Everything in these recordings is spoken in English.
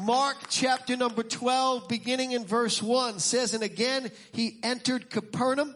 Mark chapter number 12, beginning in verse 1 says, And again he entered Capernaum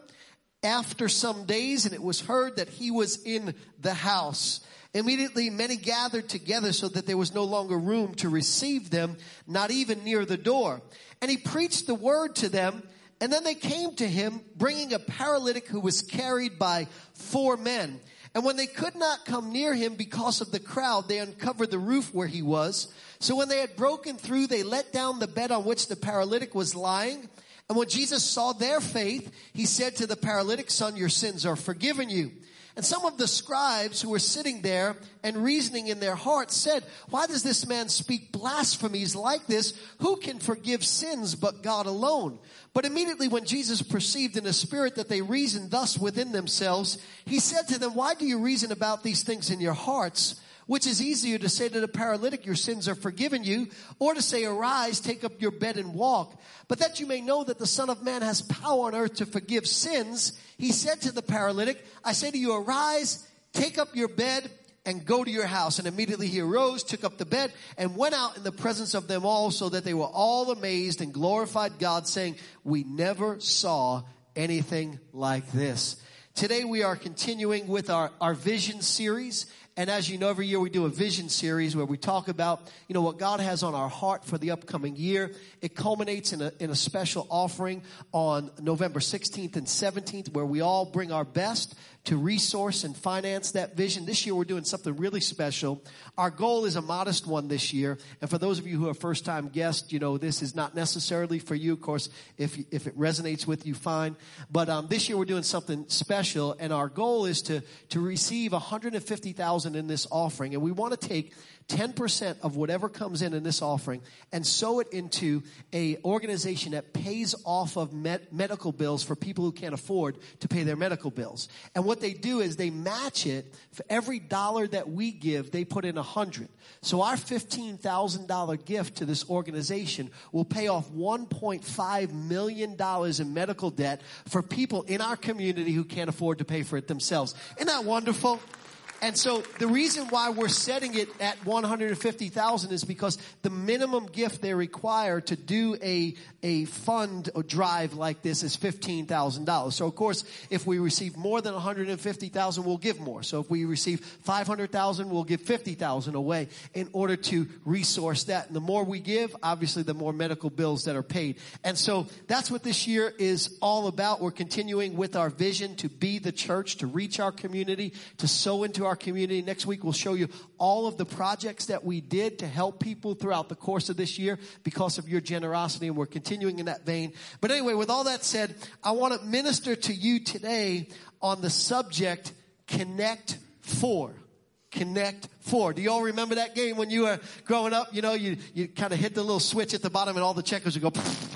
after some days, and it was heard that he was in the house. Immediately many gathered together so that there was no longer room to receive them, not even near the door. And he preached the word to them, and then they came to him, bringing a paralytic who was carried by four men. And when they could not come near him because of the crowd, they uncovered the roof where he was. So when they had broken through, they let down the bed on which the paralytic was lying. And when Jesus saw their faith, he said to the paralytic, son, your sins are forgiven you. And some of the scribes who were sitting there and reasoning in their hearts said, why does this man speak blasphemies like this? Who can forgive sins but God alone? But immediately when Jesus perceived in the spirit that they reasoned thus within themselves, he said to them, why do you reason about these things in your hearts? Which is easier to say to the paralytic, your sins are forgiven you, or to say, arise, take up your bed and walk. But that you may know that the son of man has power on earth to forgive sins, he said to the paralytic, I say to you, arise, take up your bed and go to your house. And immediately he arose, took up the bed and went out in the presence of them all so that they were all amazed and glorified God saying, we never saw anything like this. Today we are continuing with our, our vision series and as you know, every year we do a vision series where we talk about, you know, what God has on our heart for the upcoming year. It culminates in a, in a special offering on November 16th and 17th where we all bring our best to resource and finance that vision. This year we're doing something really special. Our goal is a modest one this year. And for those of you who are first time guests, you know, this is not necessarily for you. Of course, if, if it resonates with you, fine. But, um, this year we're doing something special and our goal is to, to receive 150,000 in this offering. And we want to take 10% of whatever comes in in this offering and sow it into a organization that pays off of med- medical bills for people who can't afford to pay their medical bills. And what they do is they match it for every dollar that we give, they put in a hundred. So our $15,000 gift to this organization will pay off $1.5 million in medical debt for people in our community who can't afford to pay for it themselves. Isn't that wonderful? And so the reason why we're setting it at 150,000 is because the minimum gift they require to do a, a fund or drive like this is $15,000. So of course, if we receive more than 150,000, we'll give more. So if we receive 500,000, we'll give 50,000 away in order to resource that. And the more we give, obviously the more medical bills that are paid. And so that's what this year is all about. We're continuing with our vision to be the church, to reach our community, to sow into our our community. Next week we'll show you all of the projects that we did to help people throughout the course of this year because of your generosity and we're continuing in that vein. But anyway, with all that said, I want to minister to you today on the subject Connect 4. Connect Four. Do you all remember that game when you were growing up? You know, you, you kind of hit the little switch at the bottom and all the checkers would go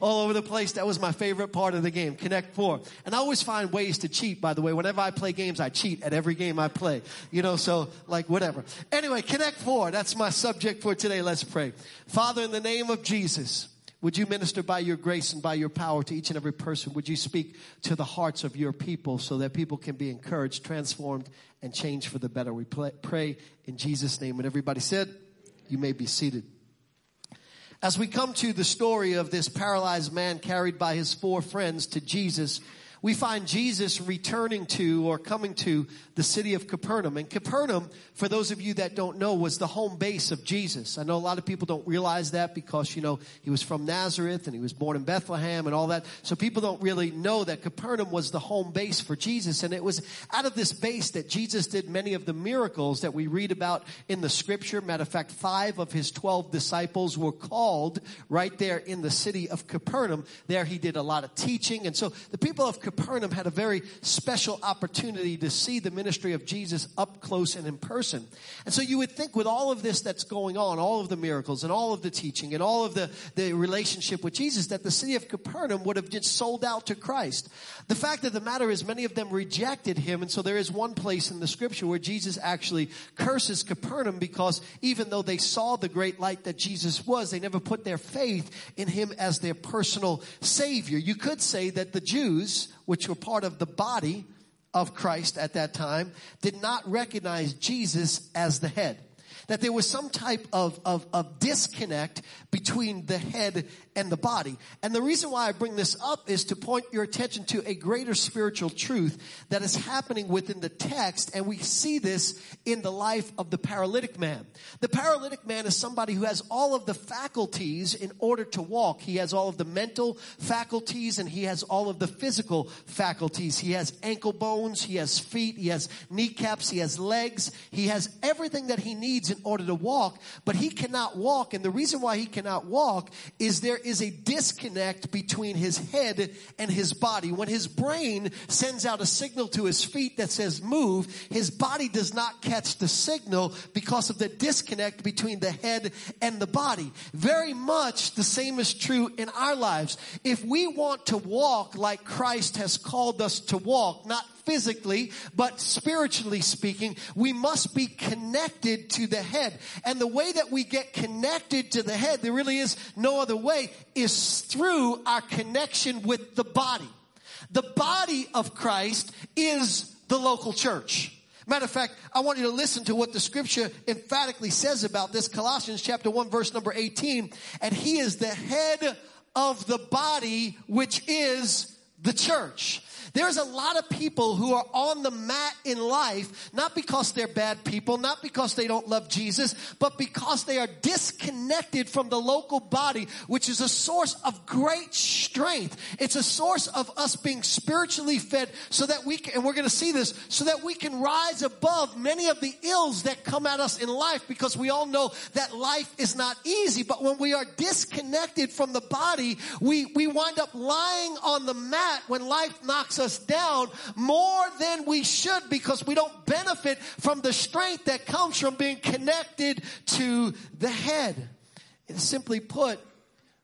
all over the place. That was my favorite part of the game, Connect Four. And I always find ways to cheat, by the way. Whenever I play games, I cheat at every game I play. You know, so like whatever. Anyway, Connect Four. That's my subject for today. Let's pray. Father, in the name of Jesus, would you minister by your grace and by your power to each and every person? Would you speak to the hearts of your people so that people can be encouraged, transformed, and changed for the better? We pray in Jesus' name. And everybody said, you may be seated. As we come to the story of this paralyzed man carried by his four friends to Jesus, we find Jesus returning to or coming to the city of Capernaum. And Capernaum, for those of you that don't know, was the home base of Jesus. I know a lot of people don't realize that because, you know, he was from Nazareth and he was born in Bethlehem and all that. So people don't really know that Capernaum was the home base for Jesus. And it was out of this base that Jesus did many of the miracles that we read about in the scripture. Matter of fact, five of his 12 disciples were called right there in the city of Capernaum. There he did a lot of teaching. And so the people of Capernaum Capernaum had a very special opportunity to see the ministry of Jesus up close and in person. And so you would think with all of this that's going on, all of the miracles and all of the teaching and all of the, the relationship with Jesus, that the city of Capernaum would have just sold out to Christ. The fact of the matter is many of them rejected him. And so there is one place in the scripture where Jesus actually curses Capernaum because even though they saw the great light that Jesus was, they never put their faith in him as their personal savior. You could say that the Jews which were part of the body of Christ at that time, did not recognize Jesus as the head. That there was some type of, of, of disconnect between the head and the body. And the reason why I bring this up is to point your attention to a greater spiritual truth that is happening within the text, and we see this in the life of the paralytic man. The paralytic man is somebody who has all of the faculties in order to walk. He has all of the mental faculties and he has all of the physical faculties. He has ankle bones, he has feet, he has kneecaps, he has legs, he has everything that he needs in order to walk, but he cannot walk. And the reason why he cannot walk is there is a disconnect between his head and his body. When his brain sends out a signal to his feet that says move, his body does not catch the signal because of the disconnect between the head and the body. Very much the same is true in our lives. If we want to walk like Christ has called us to walk, not physically, but spiritually speaking, we must be connected to the head. And the way that we get connected to the head, there really is no other way, is through our connection with the body. The body of Christ is the local church. Matter of fact, I want you to listen to what the scripture emphatically says about this. Colossians chapter 1 verse number 18. And he is the head of the body, which is the church. There's a lot of people who are on the mat in life, not because they're bad people, not because they don't love Jesus, but because they are disconnected from the local body, which is a source of great strength. It's a source of us being spiritually fed so that we can, and we're going to see this, so that we can rise above many of the ills that come at us in life because we all know that life is not easy. But when we are disconnected from the body, we, we wind up lying on the mat when life knocks us us down more than we should because we don't benefit from the strength that comes from being connected to the head. And simply put,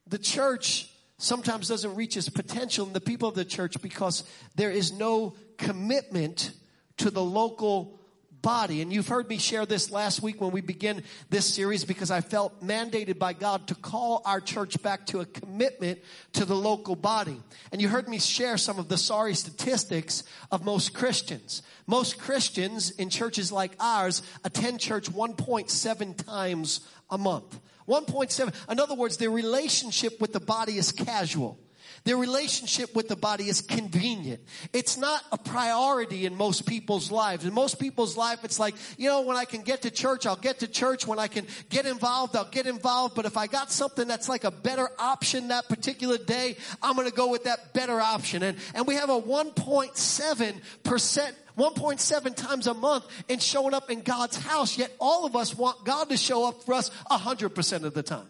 the church sometimes doesn't reach its potential in the people of the church because there is no commitment to the local body. And you've heard me share this last week when we begin this series because I felt mandated by God to call our church back to a commitment to the local body. And you heard me share some of the sorry statistics of most Christians. Most Christians in churches like ours attend church 1.7 times a month. 1.7. In other words, their relationship with the body is casual. Their relationship with the body is convenient. It's not a priority in most people's lives. In most people's life, it's like, you know, when I can get to church, I'll get to church. When I can get involved, I'll get involved. But if I got something that's like a better option that particular day, I'm going to go with that better option. And, and we have a 1.7% 1.7 times a month in showing up in God's house, yet all of us want God to show up for us 100% of the time.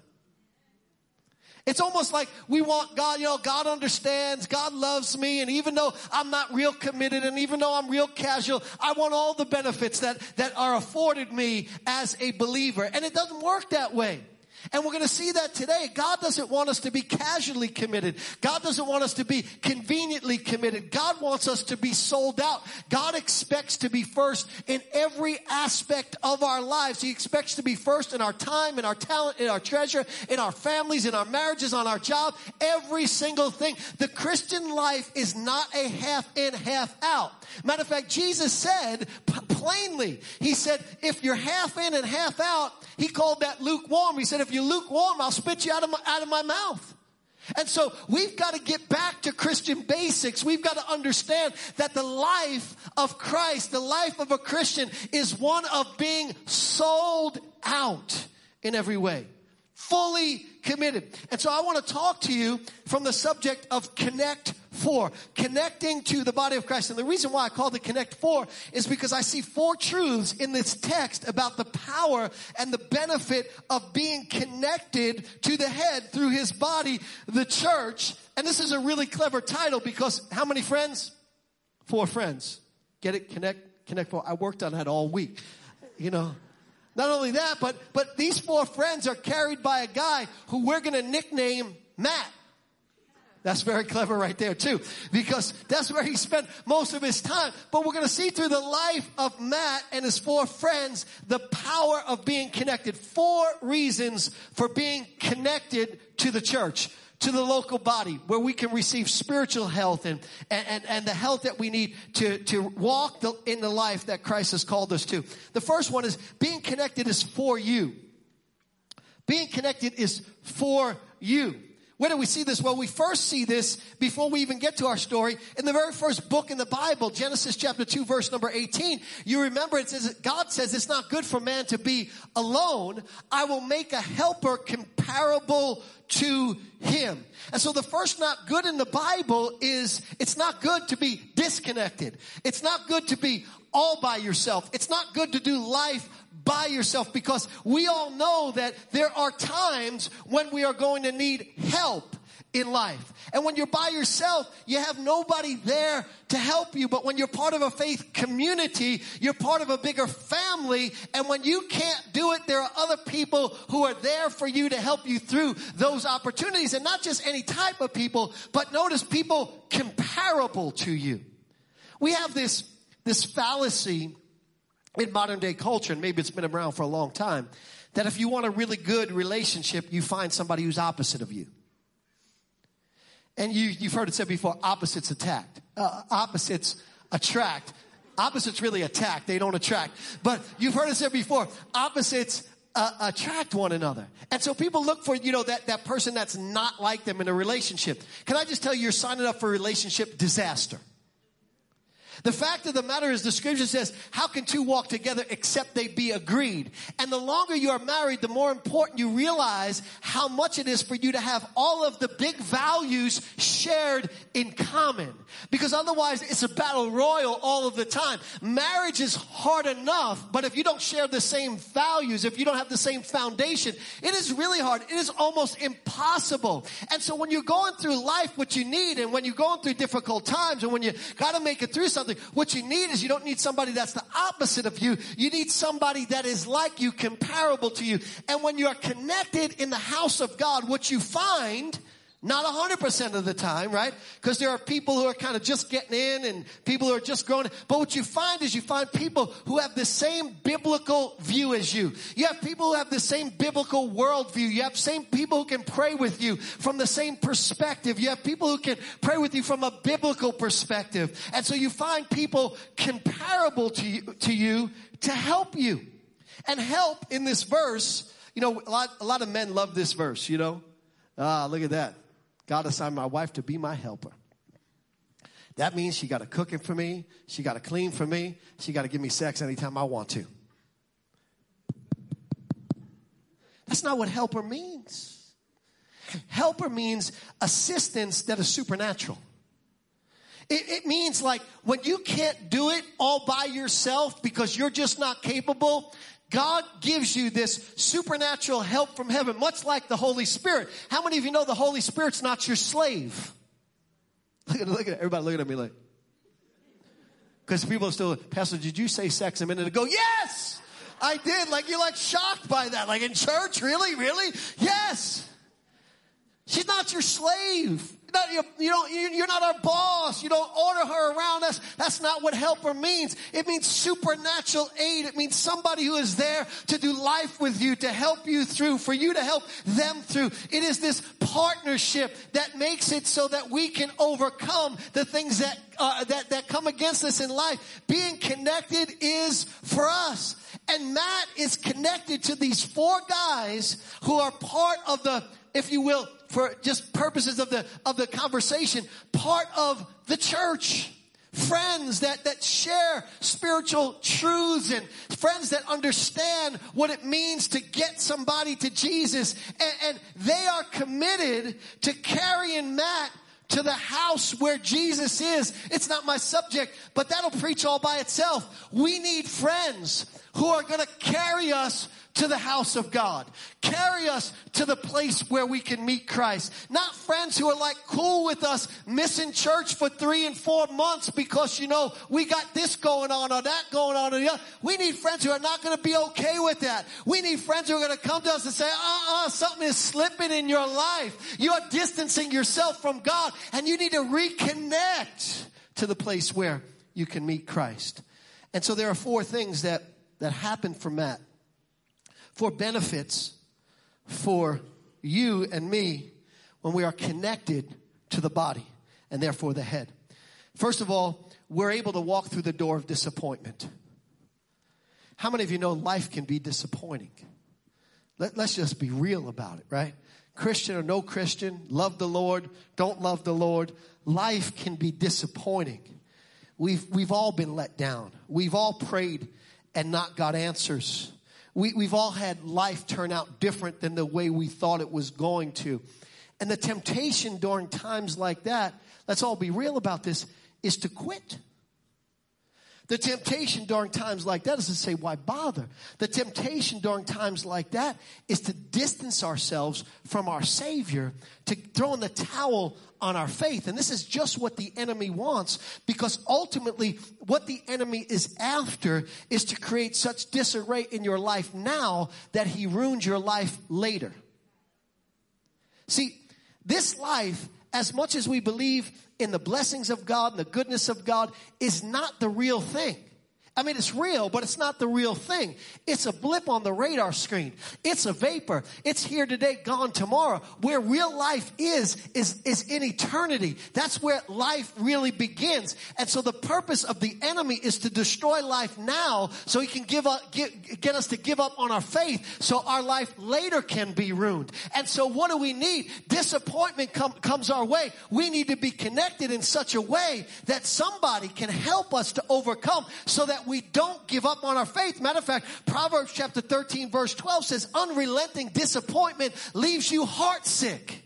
It's almost like we want God, you know, God understands, God loves me, and even though I'm not real committed and even though I'm real casual, I want all the benefits that, that are afforded me as a believer. And it doesn't work that way. And we're going to see that today. God doesn't want us to be casually committed. God doesn't want us to be conveniently committed. God wants us to be sold out. God expects to be first in every aspect of our lives. He expects to be first in our time, in our talent, in our treasure, in our families, in our marriages, on our job, every single thing. The Christian life is not a half in, half out. Matter of fact, Jesus said plainly, He said, if you're half in and half out, He called that lukewarm. He said, if you're lukewarm, I'll spit you out of my, out of my mouth. And so we've got to get back to Christian basics. We've got to understand that the life of Christ, the life of a Christian is one of being sold out in every way. Fully committed. And so I want to talk to you from the subject of connect four, connecting to the body of Christ. And the reason why I call it connect four is because I see four truths in this text about the power and the benefit of being connected to the head through his body, the church. And this is a really clever title because how many friends? Four friends. Get it? Connect, connect four. I worked on that all week. You know, not only that, but, but these four friends are carried by a guy who we're going to nickname Matt. That's very clever right there too, because that's where he spent most of his time. But we're going to see through the life of Matt and his four friends the power of being connected. Four reasons for being connected to the church. To the local body where we can receive spiritual health and, and, and, the health that we need to, to walk the, in the life that Christ has called us to. The first one is being connected is for you. Being connected is for you. Where do we see this? Well, we first see this before we even get to our story in the very first book in the Bible, Genesis chapter 2 verse number 18. You remember it says, God says it's not good for man to be alone. I will make a helper comparable to him. And so the first not good in the Bible is it's not good to be disconnected. It's not good to be all by yourself. It's not good to do life by yourself because we all know that there are times when we are going to need help in life. And when you're by yourself, you have nobody there to help you. But when you're part of a faith community, you're part of a bigger family. And when you can't do it, there are other people who are there for you to help you through those opportunities. And not just any type of people, but notice people comparable to you. We have this, this fallacy in modern day culture, and maybe it's been around for a long time, that if you want a really good relationship, you find somebody who's opposite of you. And you, you've heard it said before, opposites attack. Uh, opposites attract. Opposites really attack, they don't attract. But you've heard it said before, opposites uh, attract one another. And so people look for, you know, that, that person that's not like them in a relationship. Can I just tell you, you're signing up for relationship disaster. The fact of the matter is the scripture says, how can two walk together except they be agreed? And the longer you are married, the more important you realize how much it is for you to have all of the big values shared in common. Because otherwise it's a battle royal all of the time. Marriage is hard enough, but if you don't share the same values, if you don't have the same foundation, it is really hard. It is almost impossible. And so when you're going through life, what you need, and when you're going through difficult times, and when you gotta make it through something, something. What you need is you don't need somebody that's the opposite of you. You need somebody that is like you, comparable to you. And when you are connected in the house of God, what you find not 100% of the time, right? Because there are people who are kind of just getting in and people who are just growing. But what you find is you find people who have the same biblical view as you. You have people who have the same biblical worldview. You have same people who can pray with you from the same perspective. You have people who can pray with you from a biblical perspective. And so you find people comparable to you, to you to help you. And help in this verse, you know, a lot, a lot of men love this verse, you know. Ah, look at that. God assigned my wife to be my helper. That means she got to cook it for me. She got to clean for me. She got to give me sex anytime I want to. That's not what helper means. Helper means assistance that is supernatural. It, it, means like when you can't do it all by yourself because you're just not capable, God gives you this supernatural help from heaven, much like the Holy Spirit. How many of you know the Holy Spirit's not your slave? Look at, look at everybody looking at me like, because people are still, Pastor, did you say sex a minute ago? Yes, I did. Like you're like shocked by that. Like in church, really, really? Yes. She's not your slave. You don't, you're not our boss. You don't order her around us. That's not what helper means. It means supernatural aid. It means somebody who is there to do life with you, to help you through, for you to help them through. It is this partnership that makes it so that we can overcome the things that, uh, that, that come against us in life. Being connected is for us. And Matt is connected to these four guys who are part of the, if you will, for just purposes of the, of the conversation, part of the church. Friends that, that share spiritual truths and friends that understand what it means to get somebody to Jesus. And, and they are committed to carrying Matt to the house where Jesus is. It's not my subject, but that'll preach all by itself. We need friends who are going to carry us to the house of God. Carry us to the place where we can meet Christ. Not friends who are like cool with us missing church for three and four months because you know we got this going on or that going on or the other. We need friends who are not going to be okay with that. We need friends who are going to come to us and say, uh-uh, something is slipping in your life. You are distancing yourself from God and you need to reconnect to the place where you can meet Christ. And so there are four things that, that happened for Matt for benefits for you and me when we are connected to the body and therefore the head. First of all, we're able to walk through the door of disappointment. How many of you know life can be disappointing? Let, us just be real about it, right? Christian or no Christian, love the Lord, don't love the Lord. Life can be disappointing. We've, we've all been let down. We've all prayed and not got answers. We, we've all had life turn out different than the way we thought it was going to. And the temptation during times like that, let's all be real about this, is to quit. The temptation during times like that is to say, why bother? The temptation during times like that is to distance ourselves from our Savior, to throw in the towel on our faith. And this is just what the enemy wants because ultimately what the enemy is after is to create such disarray in your life now that he ruins your life later. See, this life, as much as we believe in the blessings of God and the goodness of God is not the real thing. I mean, it's real, but it's not the real thing. It's a blip on the radar screen. It's a vapor. It's here today, gone tomorrow. Where real life is, is, is in eternity. That's where life really begins. And so the purpose of the enemy is to destroy life now so he can give up, get, get us to give up on our faith so our life later can be ruined. And so what do we need? Disappointment com- comes our way. We need to be connected in such a way that somebody can help us to overcome so that we don't give up on our faith. Matter of fact, Proverbs chapter 13 verse 12 says, unrelenting disappointment leaves you heartsick.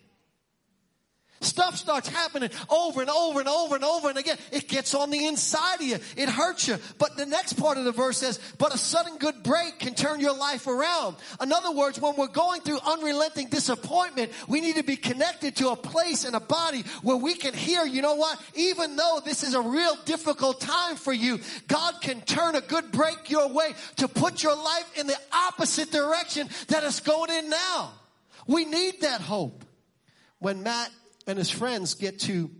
Stuff starts happening over and over and over and over and again. It gets on the inside of you. It hurts you. But the next part of the verse says, but a sudden good break can turn your life around. In other words, when we're going through unrelenting disappointment, we need to be connected to a place and a body where we can hear, you know what? Even though this is a real difficult time for you, God can turn a good break your way to put your life in the opposite direction that it's going in now. We need that hope. When Matt and his friends get to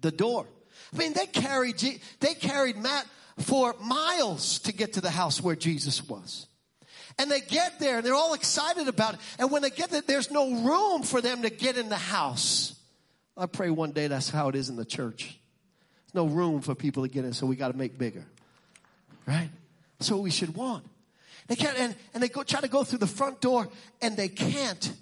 the door. I mean, they carried, they carried Matt for miles to get to the house where Jesus was. And they get there and they're all excited about it. And when they get there, there's no room for them to get in the house. I pray one day that's how it is in the church. There's no room for people to get in, so we got to make bigger. Right? That's what we should want. They can't, and, and they go, try to go through the front door and they can't.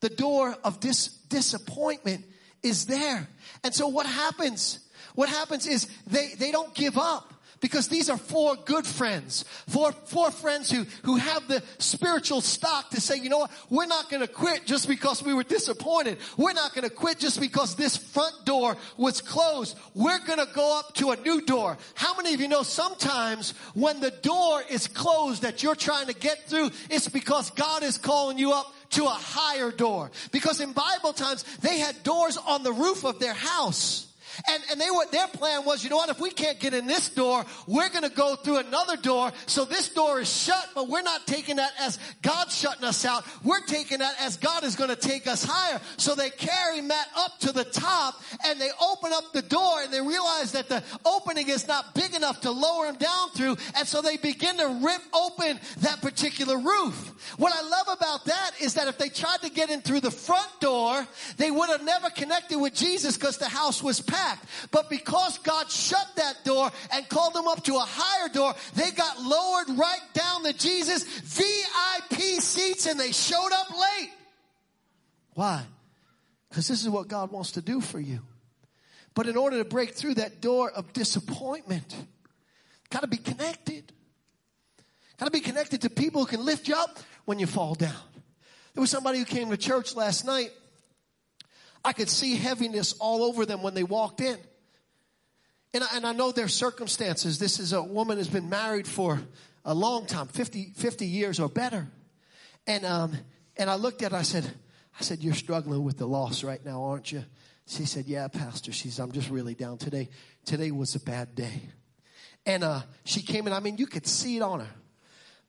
The door of dis, disappointment is there. And so what happens? What happens is they, they don't give up because these are four good friends, four, four friends who, who have the spiritual stock to say, you know what, we're not going to quit just because we were disappointed. We're not going to quit just because this front door was closed. We're going to go up to a new door. How many of you know sometimes when the door is closed that you're trying to get through, it's because God is calling you up to a higher door. Because in Bible times, they had doors on the roof of their house. And, and they were, their plan was, you know what, if we can't get in this door, we're gonna go through another door. So this door is shut, but we're not taking that as God shutting us out. We're taking that as God is gonna take us higher. So they carry Matt up to the top and they open up the door and they realize that the opening is not big enough to lower him down through. And so they begin to rip open that particular roof. What I love about that is that if they tried to get in through the front door, they would have never connected with Jesus because the house was packed. But because God shut that door and called them up to a higher door, they got lowered right down to Jesus VIP seats and they showed up late. Why? Because this is what God wants to do for you. But in order to break through that door of disappointment, got to be connected. Got to be connected to people who can lift you up when you fall down. There was somebody who came to church last night I could see heaviness all over them when they walked in. And I, and I know their circumstances. This is a woman who's been married for a long time, 50, 50 years or better. And, um, and I looked at her, I said, I said, you're struggling with the loss right now, aren't you? She said, yeah, pastor. She said, I'm just really down today. Today was a bad day. And, uh, she came in, I mean, you could see it on her.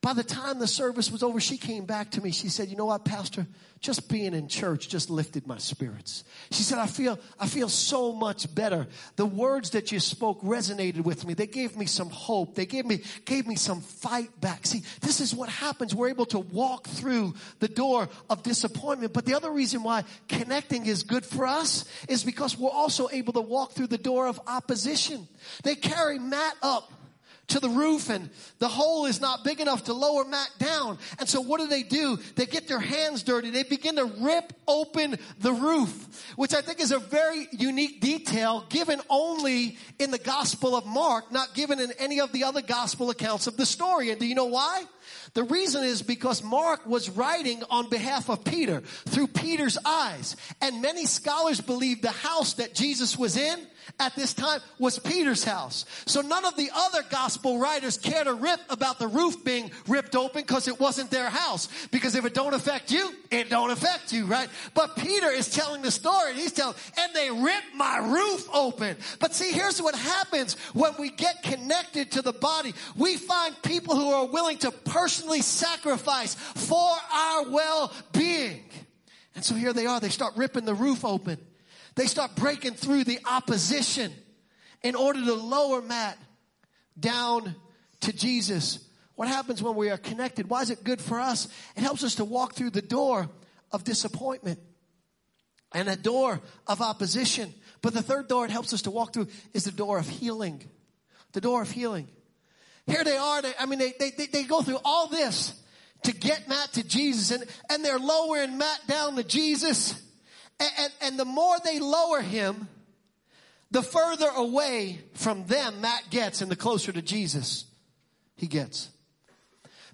By the time the service was over, she came back to me. She said, you know what, pastor, just being in church just lifted my spirits. She said, I feel, I feel so much better. The words that you spoke resonated with me. They gave me some hope. They gave me, gave me some fight back. See, this is what happens. We're able to walk through the door of disappointment. But the other reason why connecting is good for us is because we're also able to walk through the door of opposition. They carry Matt up to the roof and the hole is not big enough to lower Matt down. And so what do they do? They get their hands dirty. They begin to rip open the roof, which I think is a very unique detail given only in the gospel of Mark, not given in any of the other gospel accounts of the story. And do you know why? The reason is because Mark was writing on behalf of Peter through Peter's eyes. And many scholars believe the house that Jesus was in at this time was Peter's house. So none of the other gospel writers care to rip about the roof being ripped open because it wasn't their house. Because if it don't affect you, it don't affect you, right? But Peter is telling the story. And he's telling, and they ripped my roof open. But see, here's what happens when we get connected to the body. We find people who are willing to personally sacrifice for our well-being. And so here they are. They start ripping the roof open. They start breaking through the opposition in order to lower Matt down to Jesus. What happens when we are connected? Why is it good for us? It helps us to walk through the door of disappointment and a door of opposition. But the third door it helps us to walk through is the door of healing. The door of healing. Here they are. They, I mean, they, they, they go through all this to get Matt to Jesus and, and they're lowering Matt down to Jesus. And, and, and the more they lower him, the further away from them Matt gets and the closer to Jesus he gets.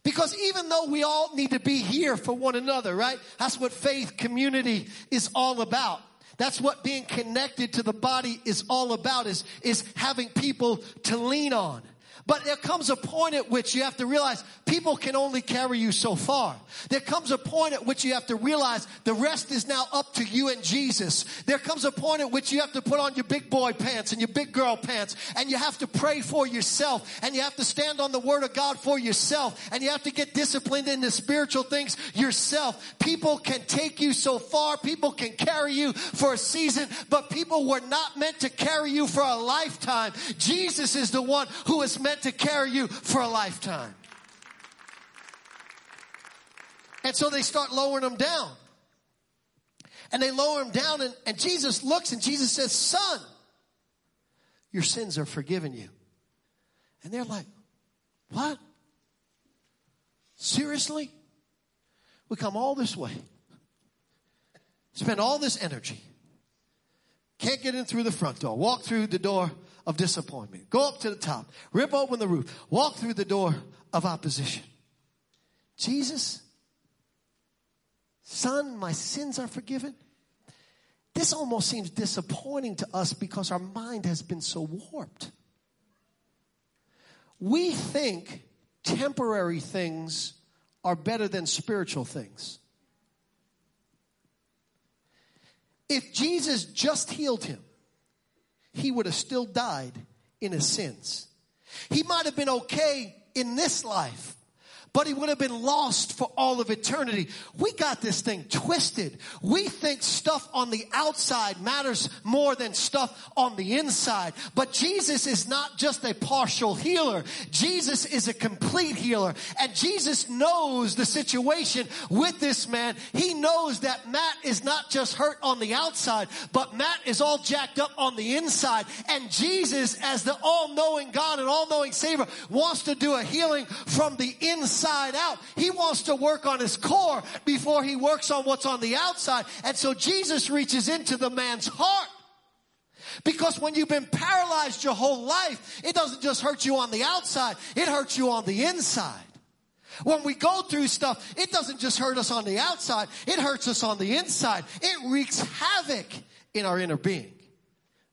Because even though we all need to be here for one another, right? That's what faith community is all about. That's what being connected to the body is all about is, is having people to lean on. But there comes a point at which you have to realize people can only carry you so far. There comes a point at which you have to realize the rest is now up to you and Jesus. There comes a point at which you have to put on your big boy pants and your big girl pants and you have to pray for yourself and you have to stand on the word of God for yourself and you have to get disciplined in the spiritual things yourself. People can take you so far. People can carry you for a season, but people were not meant to carry you for a lifetime. Jesus is the one who is meant meant to carry you for a lifetime. And so they start lowering them down. And they lower him down and, and Jesus looks and Jesus says, son, your sins are forgiven you. And they're like, what? Seriously? We come all this way. Spend all this energy. Can't get in through the front door. Walk through the door of disappointment. Go up to the top, rip open the roof, walk through the door of opposition. Jesus, son, my sins are forgiven. This almost seems disappointing to us because our mind has been so warped. We think temporary things are better than spiritual things. If Jesus just healed him, he would have still died in his sins. He might have been okay in this life, but he would have been lost for all of eternity. We got this thing twisted. We think stuff on the outside matters more than stuff on the inside. But Jesus is not just a partial healer. Jesus is a complete healer. And Jesus knows the situation with this man. He knows that Matt is not just hurt on the outside, but Matt is all jacked up on the inside. And Jesus, as the all-knowing God and all-knowing Savior, wants to do a healing from the inside inside out. He wants to work on his core before he works on what's on the outside. And so Jesus reaches into the man's heart. Because when you've been paralyzed your whole life, it doesn't just hurt you on the outside, it hurts you on the inside. When we go through stuff, it doesn't just hurt us on the outside, it hurts us on the inside. It wreaks havoc in our inner being.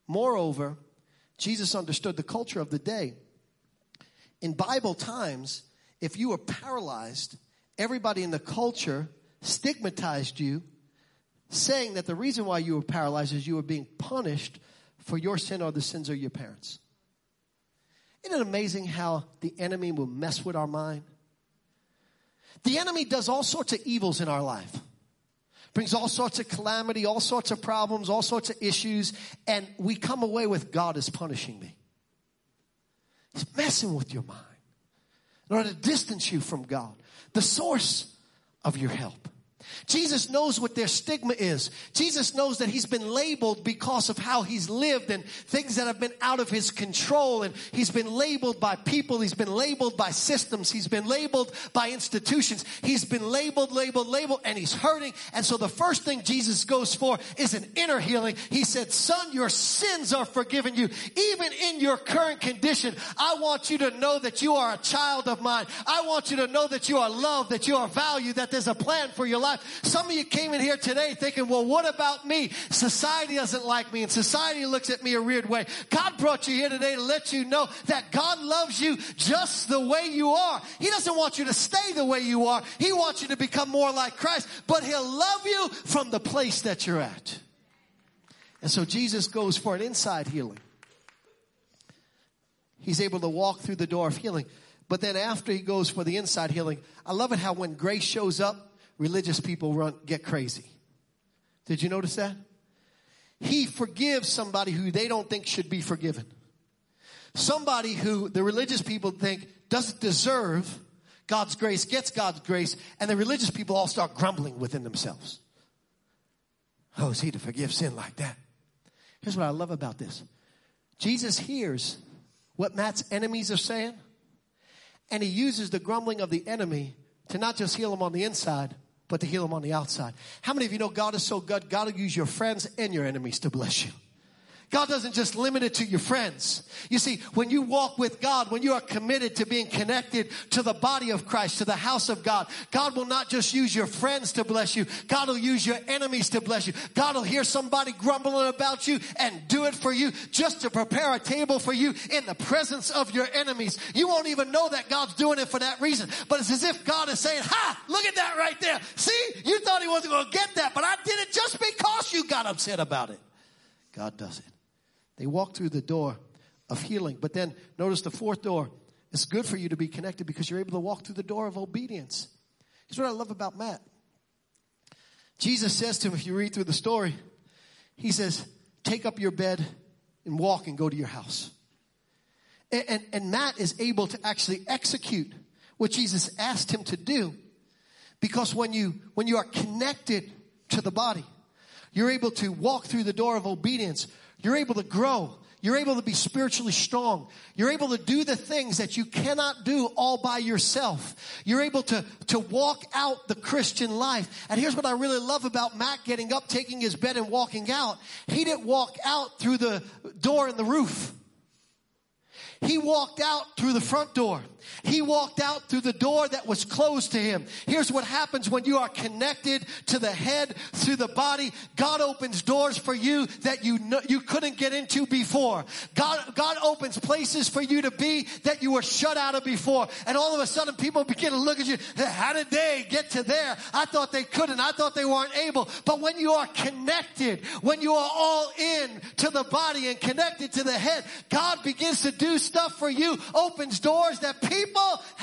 Moreover, Jesus understood the culture of the day. In Bible times, if you were paralyzed, everybody in the culture stigmatized you, saying that the reason why you were paralyzed is you were being punished for your sin or the sins of your parents. Isn't it amazing how the enemy will mess with our mind? The enemy does all sorts of evils in our life. Brings all sorts of calamity, all sorts of problems, all sorts of issues, and we come away with God is punishing me. He's messing with your mind in order to distance you from God, the source of your help. Jesus knows what their stigma is. Jesus knows that he's been labeled because of how he's lived and things that have been out of his control. And he's been labeled by people. He's been labeled by systems. He's been labeled by institutions. He's been labeled, labeled, labeled, and he's hurting. And so the first thing Jesus goes for is an inner healing. He said, son, your sins are forgiven you. Even in your current condition, I want you to know that you are a child of mine. I want you to know that you are loved, that you are valued, that there's a plan for your life. Some of you came in here today thinking, well, what about me? Society doesn't like me and society looks at me a weird way. God brought you here today to let you know that God loves you just the way you are. He doesn't want you to stay the way you are. He wants you to become more like Christ, but He'll love you from the place that you're at. And so Jesus goes for an inside healing. He's able to walk through the door of healing. But then after he goes for the inside healing, I love it how when grace shows up, religious people run, get crazy. Did you notice that? He forgives somebody who they don't think should be forgiven. Somebody who the religious people think doesn't deserve God's grace, gets God's grace, and the religious people all start grumbling within themselves. Oh, is he to forgive sin like that? Here's what I love about this. Jesus hears what Matt's enemies are saying, and he uses the grumbling of the enemy to not just heal them on the inside, but to heal them on the outside. How many of you know God is so good, God will use your friends and your enemies to bless you? God doesn't just limit it to your friends. You see, when you walk with God, when you are committed to being connected to the body of Christ, to the house of God, God will not just use your friends to bless you. God will use your enemies to bless you. God will hear somebody grumbling about you and do it for you just to prepare a table for you in the presence of your enemies. You won't even know that God's doing it for that reason. But it's as if God is saying, ha, look at that right there. See, you thought he wasn't going to get that, but I did it just because you got upset about it. God does it. They walk through the door of healing. But then notice the fourth door. It's good for you to be connected because you're able to walk through the door of obedience. Here's what I love about Matt. Jesus says to him, if you read through the story, he says, take up your bed and walk and go to your house. And, and, and Matt is able to actually execute what Jesus asked him to do because when you, when you are connected to the body, you're able to walk through the door of obedience you're able to grow. You're able to be spiritually strong. You're able to do the things that you cannot do all by yourself. You're able to, to walk out the Christian life. And here's what I really love about Matt getting up, taking his bed and walking out. He didn't walk out through the door in the roof. He walked out through the front door. He walked out through the door that was closed to him. Here's what happens when you are connected to the head through the body. God opens doors for you that you know, you couldn't get into before. God, God opens places for you to be that you were shut out of before. And all of a sudden people begin to look at you. How did they get to there? I thought they couldn't. I thought they weren't able. But when you are connected, when you are all in to the body and connected to the head, God begins to do stuff for you, opens doors that people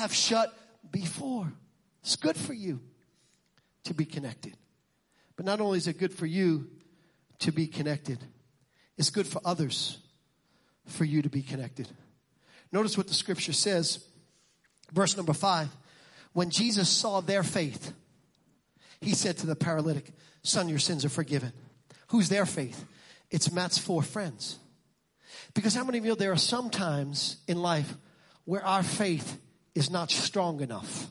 have shut before. It's good for you to be connected. But not only is it good for you to be connected, it's good for others for you to be connected. Notice what the scripture says, verse number five. When Jesus saw their faith, he said to the paralytic, Son, your sins are forgiven. Who's their faith? It's Matt's four friends. Because how many of you know there are some times in life where our faith is not strong enough?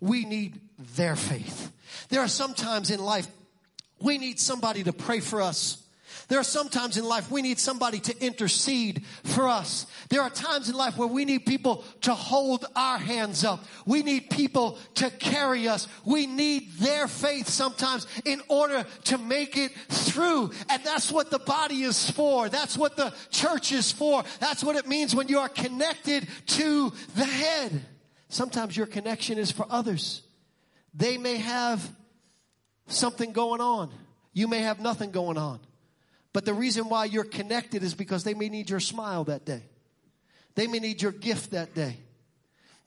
We need their faith. There are some times in life we need somebody to pray for us there are some times in life we need somebody to intercede for us. There are times in life where we need people to hold our hands up. We need people to carry us. We need their faith sometimes in order to make it through. And that's what the body is for. That's what the church is for. That's what it means when you are connected to the head. Sometimes your connection is for others. They may have something going on. You may have nothing going on. But the reason why you're connected is because they may need your smile that day. They may need your gift that day.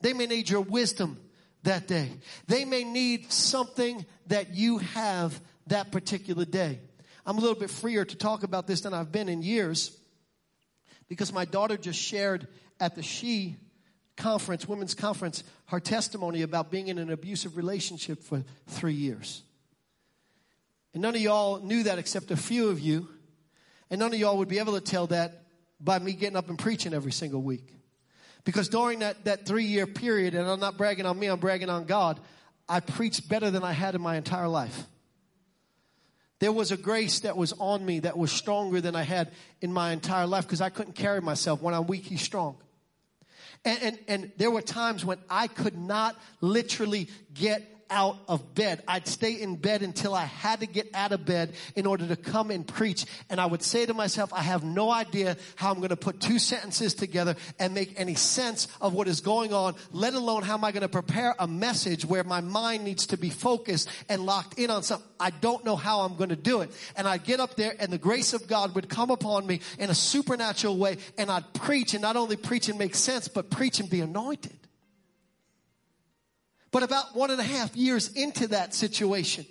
They may need your wisdom that day. They may need something that you have that particular day. I'm a little bit freer to talk about this than I've been in years because my daughter just shared at the She conference, women's conference, her testimony about being in an abusive relationship for three years. And none of y'all knew that except a few of you. And none of y'all would be able to tell that by me getting up and preaching every single week. Because during that, that three year period, and I'm not bragging on me, I'm bragging on God, I preached better than I had in my entire life. There was a grace that was on me that was stronger than I had in my entire life because I couldn't carry myself. When I'm weak, he's strong. And, and, and there were times when I could not literally get out of bed. I'd stay in bed until I had to get out of bed in order to come and preach. And I would say to myself, I have no idea how I'm going to put two sentences together and make any sense of what is going on, let alone how am I going to prepare a message where my mind needs to be focused and locked in on something. I don't know how I'm going to do it. And I'd get up there and the grace of God would come upon me in a supernatural way and I'd preach and not only preach and make sense, but preach and be anointed. But about one and a half years into that situation,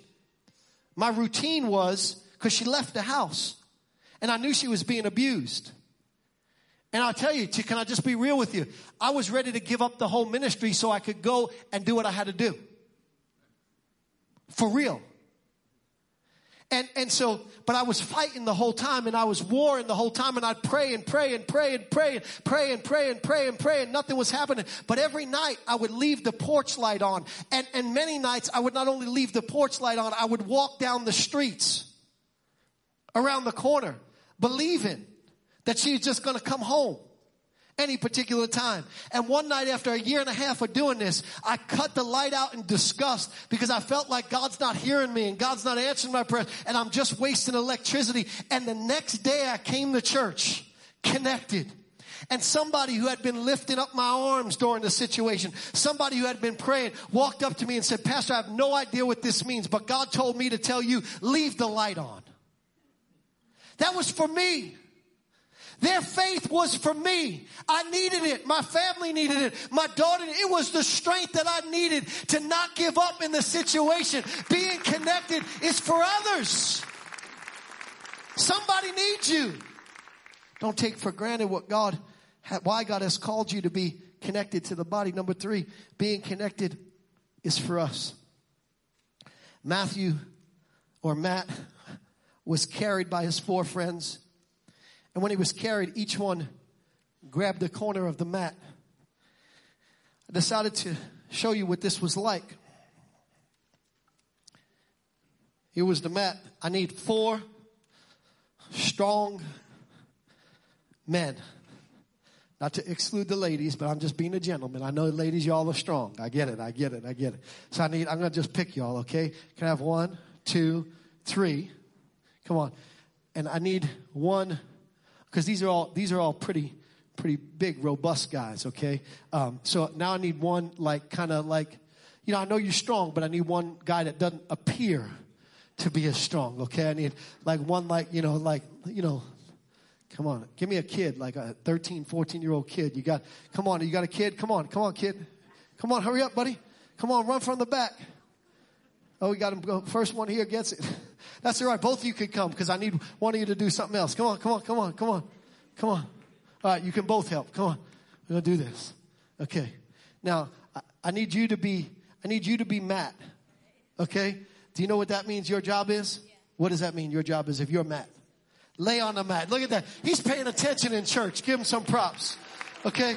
my routine was because she left the house and I knew she was being abused. And I'll tell you, can I just be real with you? I was ready to give up the whole ministry so I could go and do what I had to do. For real. And, and so, but I was fighting the whole time and I was warring the whole time and I'd pray and pray and pray and pray and pray and pray and pray and pray and nothing was happening. But every night I would leave the porch light on. And, and many nights I would not only leave the porch light on, I would walk down the streets around the corner believing that she's just going to come home any particular time. And one night after a year and a half of doing this, I cut the light out in disgust because I felt like God's not hearing me and God's not answering my prayers and I'm just wasting electricity. And the next day I came to church connected. And somebody who had been lifting up my arms during the situation, somebody who had been praying, walked up to me and said, Pastor, I have no idea what this means, but God told me to tell you, leave the light on. That was for me. Their faith was for me. I needed it. My family needed it. My daughter, it was the strength that I needed to not give up in the situation. Being connected is for others. Somebody needs you. Don't take for granted what God, why God has called you to be connected to the body. Number three, being connected is for us. Matthew or Matt was carried by his four friends and when he was carried, each one grabbed the corner of the mat. I decided to show you what this was like. Here was the mat. I need four strong men. Not to exclude the ladies, but I'm just being a gentleman. I know ladies, y'all are strong. I get it. I get it. I get it. So I need, I'm going to just pick y'all, okay? Can I have one, two, three? Come on. And I need one because these are all these are all pretty pretty big, robust guys. Okay, um, so now I need one like kind of like, you know, I know you're strong, but I need one guy that doesn't appear to be as strong. Okay, I need like one like you know like you know. Come on, give me a kid, like a 13, 14 year old kid. You got, come on, you got a kid? Come on, come on, kid. Come on, hurry up, buddy. Come on, run from the back. Oh, we got him. First one here gets it. That's all right. Both of you could come because I need one of you to do something else. Come on, come on, come on, come on, come on. All right, you can both help. Come on. We're gonna do this. Okay. Now, I, I need you to be, I need you to be Matt. Okay? Do you know what that means your job is? What does that mean your job is if you're Matt? Lay on the mat. Look at that. He's paying attention in church. Give him some props. Okay?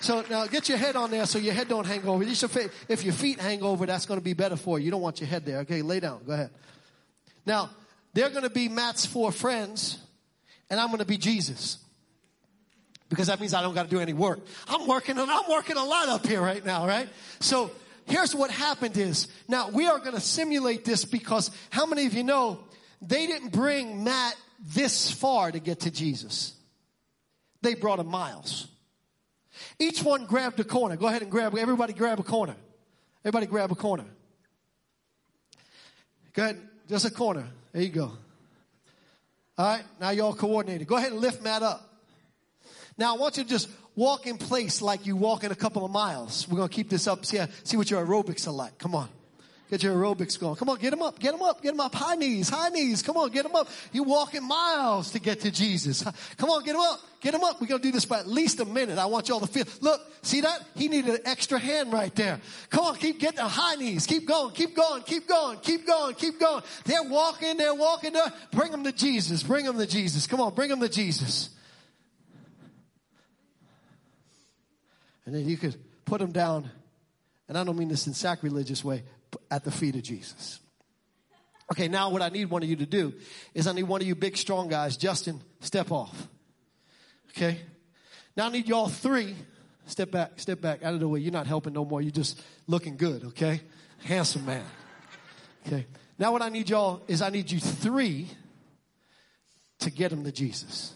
So now get your head on there so your head don't hang over. If your feet hang over, that's going to be better for you. You don't want your head there. Okay, lay down. Go ahead. Now, they're going to be Matt's four friends, and I'm going to be Jesus. Because that means I don't got to do any work. I'm working, and I'm working a lot up here right now, right? So here's what happened is, now we are going to simulate this because how many of you know they didn't bring Matt this far to get to Jesus? They brought him miles. Each one grabbed a corner. Go ahead and grab, everybody grab a corner. Everybody grab a corner. Go ahead, just a corner. There you go. All right, now y'all coordinated. Go ahead and lift Matt up. Now I want you to just walk in place like you walk in a couple of miles. We're to keep this up. See, see what your aerobics are like. Come on. Get your aerobics going. Come on, get them up, get them up, get them up. High knees, high knees. Come on, get them up. You're walking miles to get to Jesus. Come on, get them up, get them up. We're going to do this for at least a minute. I want y'all to feel. Look, see that? He needed an extra hand right there. Come on, keep getting the high knees. Keep going, keep going, keep going, keep going, keep going. They're walking, they're walking. There. Bring them to Jesus. Bring them to Jesus. Come on, bring them to Jesus. And then you could put them down, and I don't mean this in sacrilegious way, at the feet of Jesus. Okay, now what I need one of you to do is I need one of you big strong guys, Justin, step off. Okay? Now I need y'all three, step back, step back out of the way. You're not helping no more. You're just looking good, okay? Handsome man. Okay. Now what I need y'all is I need you three to get him to Jesus.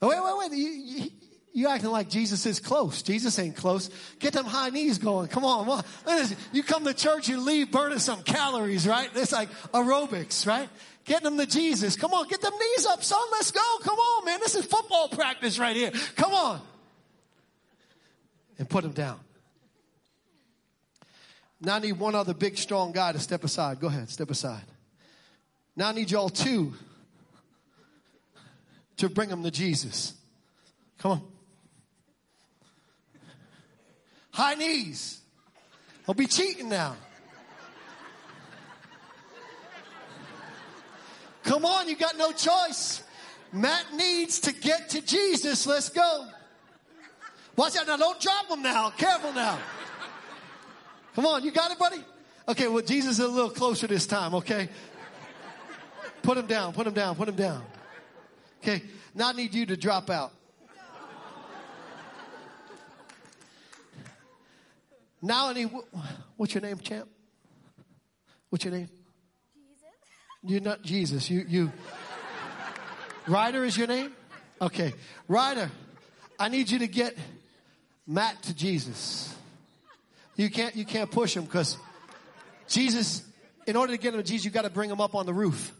Oh, wait, wait, wait. You, you, you acting like Jesus is close. Jesus ain't close. Get them high knees going. Come on. You come to church, you leave burning some calories, right? It's like aerobics, right? Getting them to Jesus. Come on, get them knees up, son. Let's go. Come on, man. This is football practice right here. Come on. And put them down. Now I need one other big, strong guy to step aside. Go ahead, step aside. Now I need y'all two to bring them to Jesus. Come on. High knees. He'll be cheating now. Come on, you got no choice. Matt needs to get to Jesus. Let's go. Watch out now. Don't drop him now. Careful now. Come on. You got it, buddy? Okay. Well, Jesus is a little closer this time. Okay. Put him down. Put him down. Put him down. Okay. Now I need you to drop out. Now I need, what's your name, champ? What's your name? Jesus. You're not Jesus. You, you, Ryder is your name? Okay. Ryder, I need you to get Matt to Jesus. You can't, you can't push him because Jesus, in order to get him to Jesus, you got to bring him up on the roof.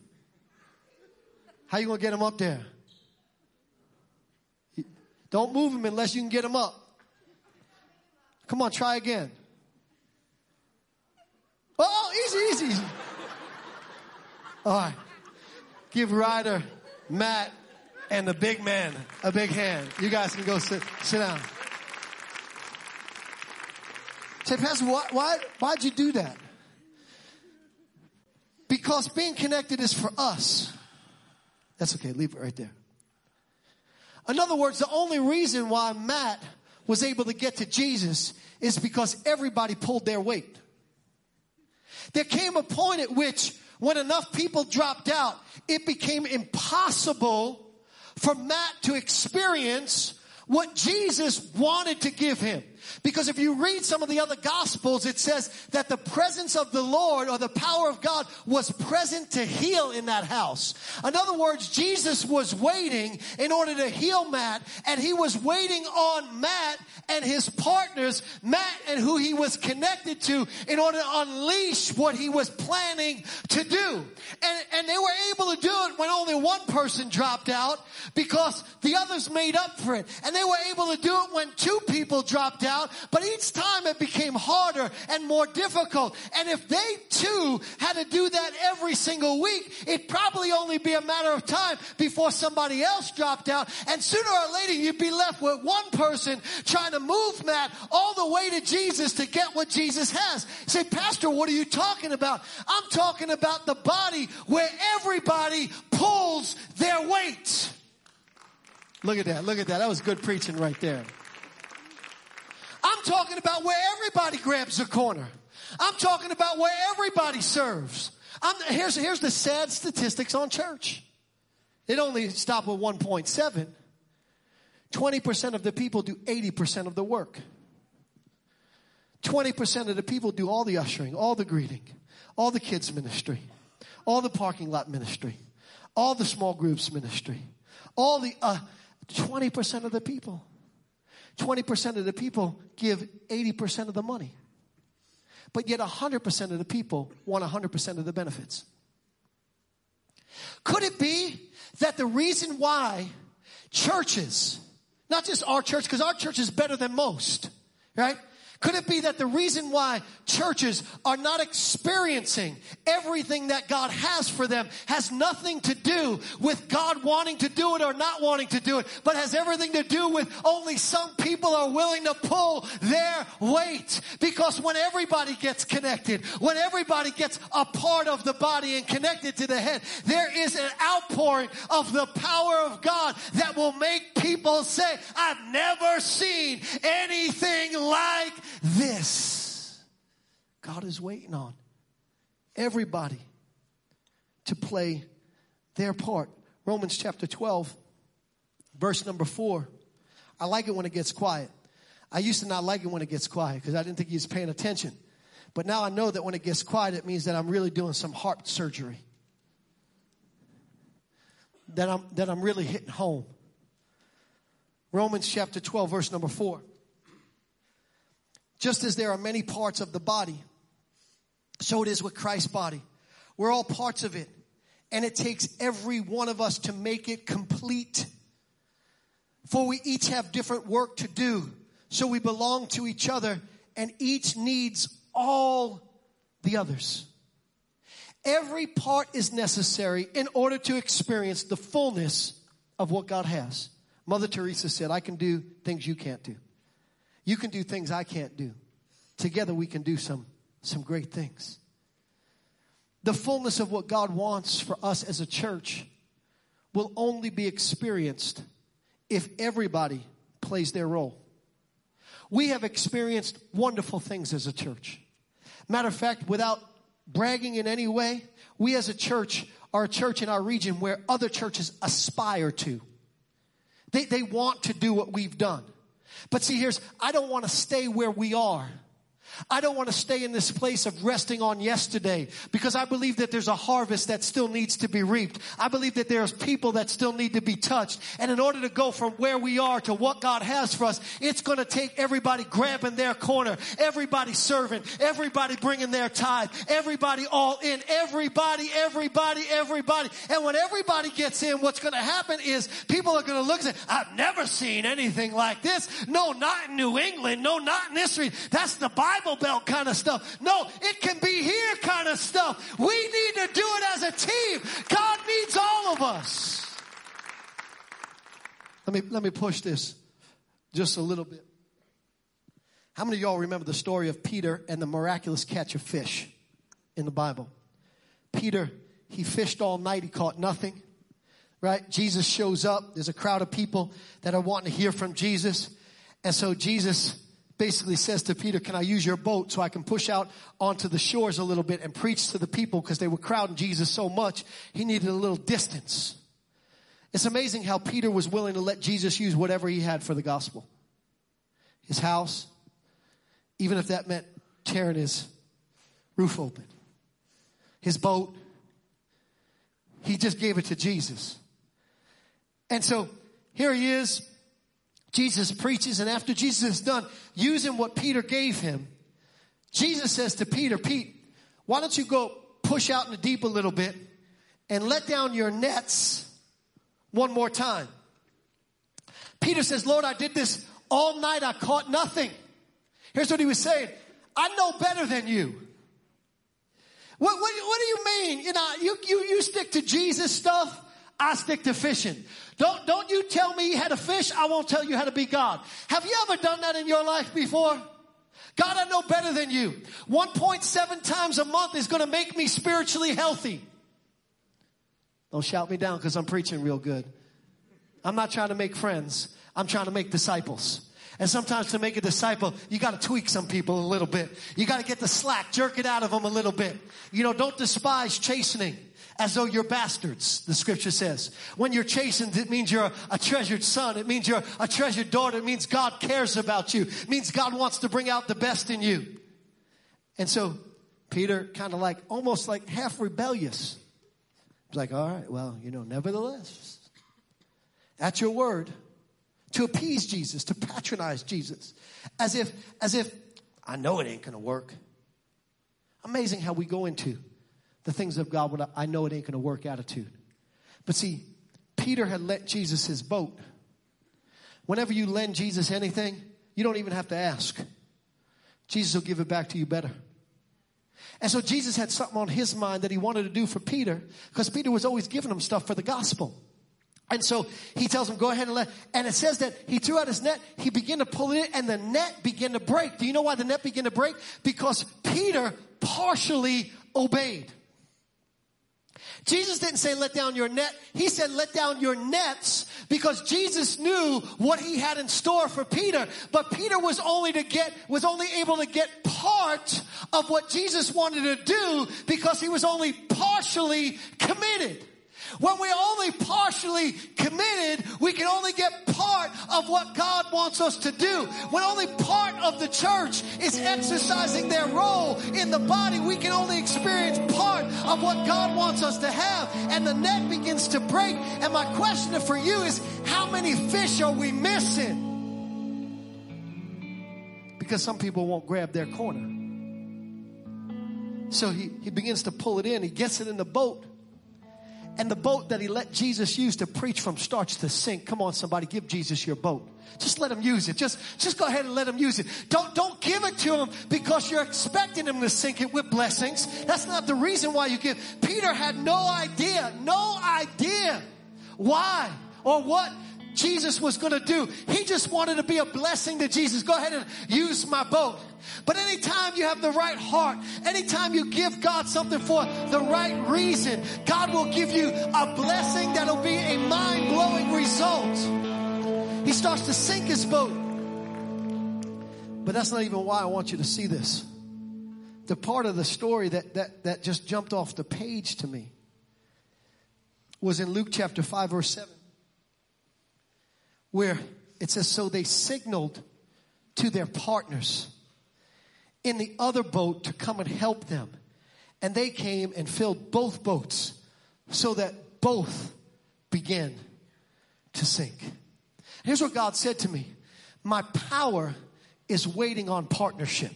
How you going to get him up there? Don't move him unless you can get him up. Come on, try again. Oh, easy, easy. All right. Give Ryder, Matt, and the big man a big hand. You guys can go sit, sit down. Say, Pastor, why, why, why'd you do that? Because being connected is for us. That's okay. Leave it right there. In other words, the only reason why Matt was able to get to Jesus is because everybody pulled their weight. There came a point at which when enough people dropped out, it became impossible for Matt to experience what Jesus wanted to give him. Because if you read some of the other gospels, it says that the presence of the Lord or the power of God was present to heal in that house. In other words, Jesus was waiting in order to heal Matt and he was waiting on Matt and his partners, Matt and who he was connected to in order to unleash what he was planning to do. And, and they were able to do it when only one person dropped out because the others made up for it. And they were able to do it when two people dropped out out, but each time it became harder and more difficult. And if they too had to do that every single week, it'd probably only be a matter of time before somebody else dropped out. And sooner or later, you'd be left with one person trying to move Matt all the way to Jesus to get what Jesus has. say, Pastor, what are you talking about? I'm talking about the body where everybody pulls their weight. Look at that. Look at that. That was good preaching right there. I'm talking about where everybody grabs a corner. I'm talking about where everybody serves. I'm, here's, here's the sad statistics on church. It only stopped with 1.7. 20% of the people do 80% of the work. 20% of the people do all the ushering, all the greeting, all the kids ministry, all the parking lot ministry, all the small groups ministry, all the, uh, 20% of the people. 20% of the people give 80% of the money. But yet 100% of the people want 100% of the benefits. Could it be that the reason why churches, not just our church, because our church is better than most, right? Could it be that the reason why churches are not experiencing everything that God has for them has nothing to do with God wanting to do it or not wanting to do it, but has everything to do with only some people are willing to pull their weight? Because when everybody gets connected, when everybody gets a part of the body and connected to the head, there is an outpouring of the power of God that will make people say, I've never seen anything like this. God is waiting on everybody to play their part. Romans chapter 12, verse number 4. I like it when it gets quiet. I used to not like it when it gets quiet because I didn't think he was paying attention. But now I know that when it gets quiet, it means that I'm really doing some heart surgery. That I'm, that I'm really hitting home. Romans chapter 12, verse number 4. Just as there are many parts of the body, so it is with Christ's body. We're all parts of it. And it takes every one of us to make it complete. For we each have different work to do. So we belong to each other and each needs all the others. Every part is necessary in order to experience the fullness of what God has. Mother Teresa said, I can do things you can't do. You can do things I can't do. Together we can do some, some great things. The fullness of what God wants for us as a church will only be experienced if everybody plays their role. We have experienced wonderful things as a church. Matter of fact, without bragging in any way, we as a church are a church in our region where other churches aspire to. They, they want to do what we've done. But see, here's, I don't want to stay where we are. I don't want to stay in this place of resting on yesterday because I believe that there's a harvest that still needs to be reaped. I believe that there's people that still need to be touched. And in order to go from where we are to what God has for us, it's going to take everybody grabbing their corner, everybody serving, everybody bringing their tithe, everybody all in, everybody, everybody, everybody. And when everybody gets in, what's going to happen is people are going to look and say, I've never seen anything like this. No, not in New England. No, not in this region. That's the Bible Bible Belt kind of stuff. No, it can be here kind of stuff. We need to do it as a team. God needs all of us. Let me, let me push this just a little bit. How many of y'all remember the story of Peter and the miraculous catch of fish in the Bible? Peter, he fished all night, he caught nothing. Right? Jesus shows up. There's a crowd of people that are wanting to hear from Jesus. And so Jesus basically says to Peter, Can I use your boat so I can push out onto the shores a little bit and preach to the people because they were crowding Jesus so much, he needed a little distance. It's amazing how Peter was willing to let Jesus use whatever he had for the gospel his house, even if that meant tearing his roof open, his boat. He just gave it to Jesus. And so here he is Jesus preaches, and after Jesus is done using what Peter gave him, Jesus says to Peter, Pete, why don't you go push out in the deep a little bit and let down your nets one more time? Peter says, Lord, I did this all night. I caught nothing. Here's what he was saying. I know better than you. What, what, what do you mean? You know, you, you, you stick to Jesus stuff. I stick to fishing. Don't, don't you tell me how to fish. I won't tell you how to be God. Have you ever done that in your life before? God, I know better than you. 1.7 times a month is going to make me spiritually healthy. Don't shout me down because I'm preaching real good. I'm not trying to make friends. I'm trying to make disciples. And sometimes to make a disciple, you got to tweak some people a little bit. You got to get the slack, jerk it out of them a little bit. You know, don't despise chastening as though you're bastards, the scripture says. When you're chastened, it means you're a, a, treasured son. It means you're a treasured daughter. It means God cares about you. It means God wants to bring out the best in you. And so Peter kind of like, almost like half rebellious. He's like, all right, well, you know, nevertheless, at your word, to appease Jesus, to patronize Jesus, as if, as if, I know it ain't gonna work. Amazing how we go into the things of God with I know it ain't going to work attitude. But see, Peter had lent Jesus his boat. Whenever you lend Jesus anything, you don't even have to ask. Jesus will give it back to you better. And so Jesus had something on his mind that he wanted to do for Peter because Peter was always giving him stuff for the gospel. And so he tells him, go ahead and let, and it says that he threw out his net, he began to pull it in, and the net began to break. Do you know why the net began to break? Because Peter partially obeyed. Jesus didn't say let down your net. He said let down your nets because Jesus knew what he had in store for Peter. But Peter was only to get, was only able to get part of what Jesus wanted to do because he was only partially committed. When we're only partially committed, we can only get part of what God wants us to do. When only part of the church is exercising their role in the body, we can only experience part of what God wants us to have. And the net begins to break. And my question for you is, how many fish are we missing? Because some people won't grab their corner. So he, he begins to pull it in. He gets it in the boat. And the boat that he let Jesus use to preach from starts to sink. Come on, somebody, give Jesus your boat. Just let him use it. Just, just go ahead and let him use it. Don't, don't give it to him because you're expecting him to sink it with blessings. That's not the reason why you give. Peter had no idea, no idea why or what Jesus was going to do. He just wanted to be a blessing to Jesus. Go ahead and use my boat. But anytime you have the right heart, anytime you give God something for the right reason, God will give you a blessing that'll be a mind blowing result. He starts to sink his boat. But that's not even why I want you to see this. The part of the story that, that, that just jumped off the page to me was in Luke chapter 5 verse 7 where it says, so they signaled to their partners in the other boat to come and help them. And they came and filled both boats so that both began to sink. Here's what God said to me. My power is waiting on partnership.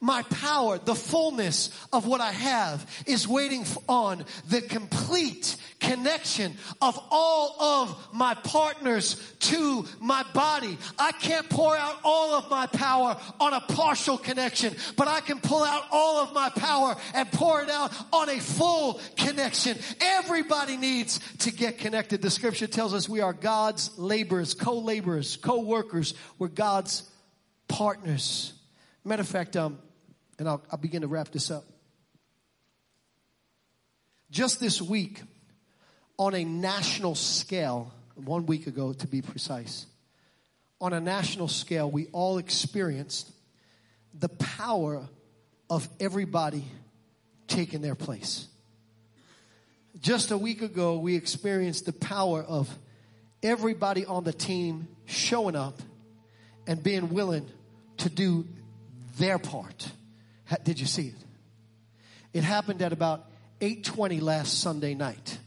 My power, the fullness of what I have is waiting on the complete connection of all of my partners to my body. I can't pour out all of my power on a partial connection, but I can pull out all of my power and pour it out on a full connection. Everybody needs to get connected. The scripture tells us we are God's laborers, co-laborers, co-workers. We're God's partners. Matter of fact, um, and I'll, I'll begin to wrap this up. Just this week, on a national scale, one week ago to be precise, on a national scale, we all experienced the power of everybody taking their place. Just a week ago, we experienced the power of everybody on the team showing up and being willing to do their part. Did you see it? It happened at about 8:20 last Sunday night.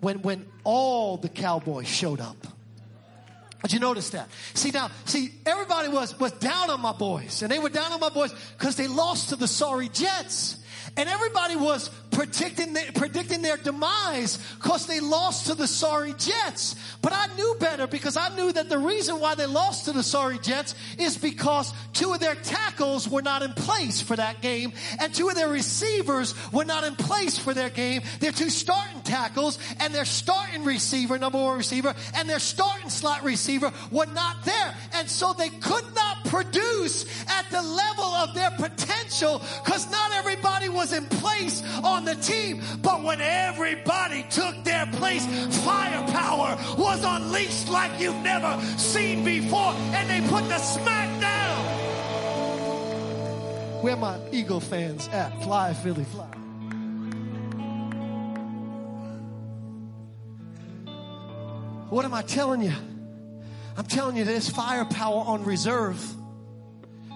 When when all the cowboys showed up. Did you notice that? See now, see, everybody was was down on my boys, and they were down on my boys because they lost to the sorry Jets. And everybody was predicting, predicting their demise because they lost to the sorry Jets. But I knew better because I knew that the reason why they lost to the sorry Jets is because two of their tackles were not in place for that game and two of their receivers were not in place for their game. Their two starting tackles and their starting receiver, number one receiver, and their starting slot receiver were not there. And so they could not produce at the level of their potential because not everybody was in place on the team. But when everybody took their place, firepower was unleashed like you've never seen before. And they put the smack down. Where my Eagle fans at? Fly, Philly, fly. What am I telling you? I'm telling you there's firepower on reserve.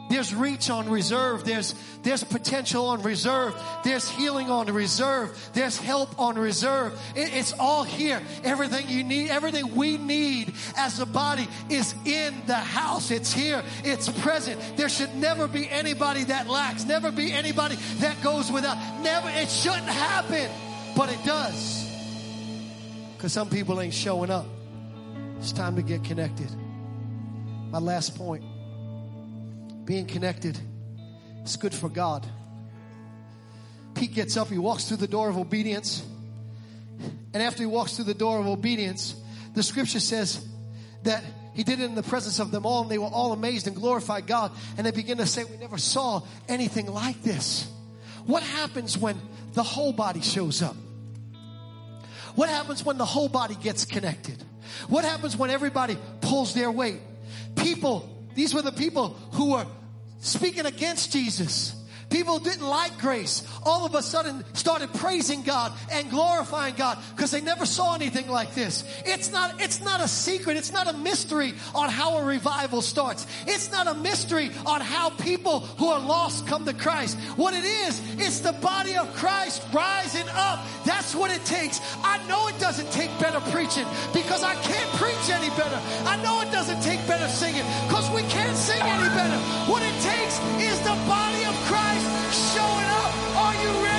There's reach on reserve. There's, there's potential on reserve. There's healing on reserve. There's help on reserve. It, it's all here. Everything you need, everything we need as a body is in the house. It's here. It's present. There should never be anybody that lacks. Never be anybody that goes without. Never, it shouldn't happen, but it does. Because some people ain't showing up. It's time to get connected. My last point being connected is good for God. Pete gets up, he walks through the door of obedience. And after he walks through the door of obedience, the scripture says that he did it in the presence of them all, and they were all amazed and glorified God. And they begin to say, We never saw anything like this. What happens when the whole body shows up? What happens when the whole body gets connected? What happens when everybody pulls their weight? People, these were the people who were speaking against Jesus. People didn't like grace. All of a sudden started praising God and glorifying God because they never saw anything like this. It's not, it's not a secret. It's not a mystery on how a revival starts. It's not a mystery on how people who are lost come to Christ. What it is, it's the body of Christ rising up. That's what it takes. I know it doesn't take better preaching because I can't preach any better. I know it doesn't take better singing because we can't sing any better. What it takes is the body of Christ are you ready?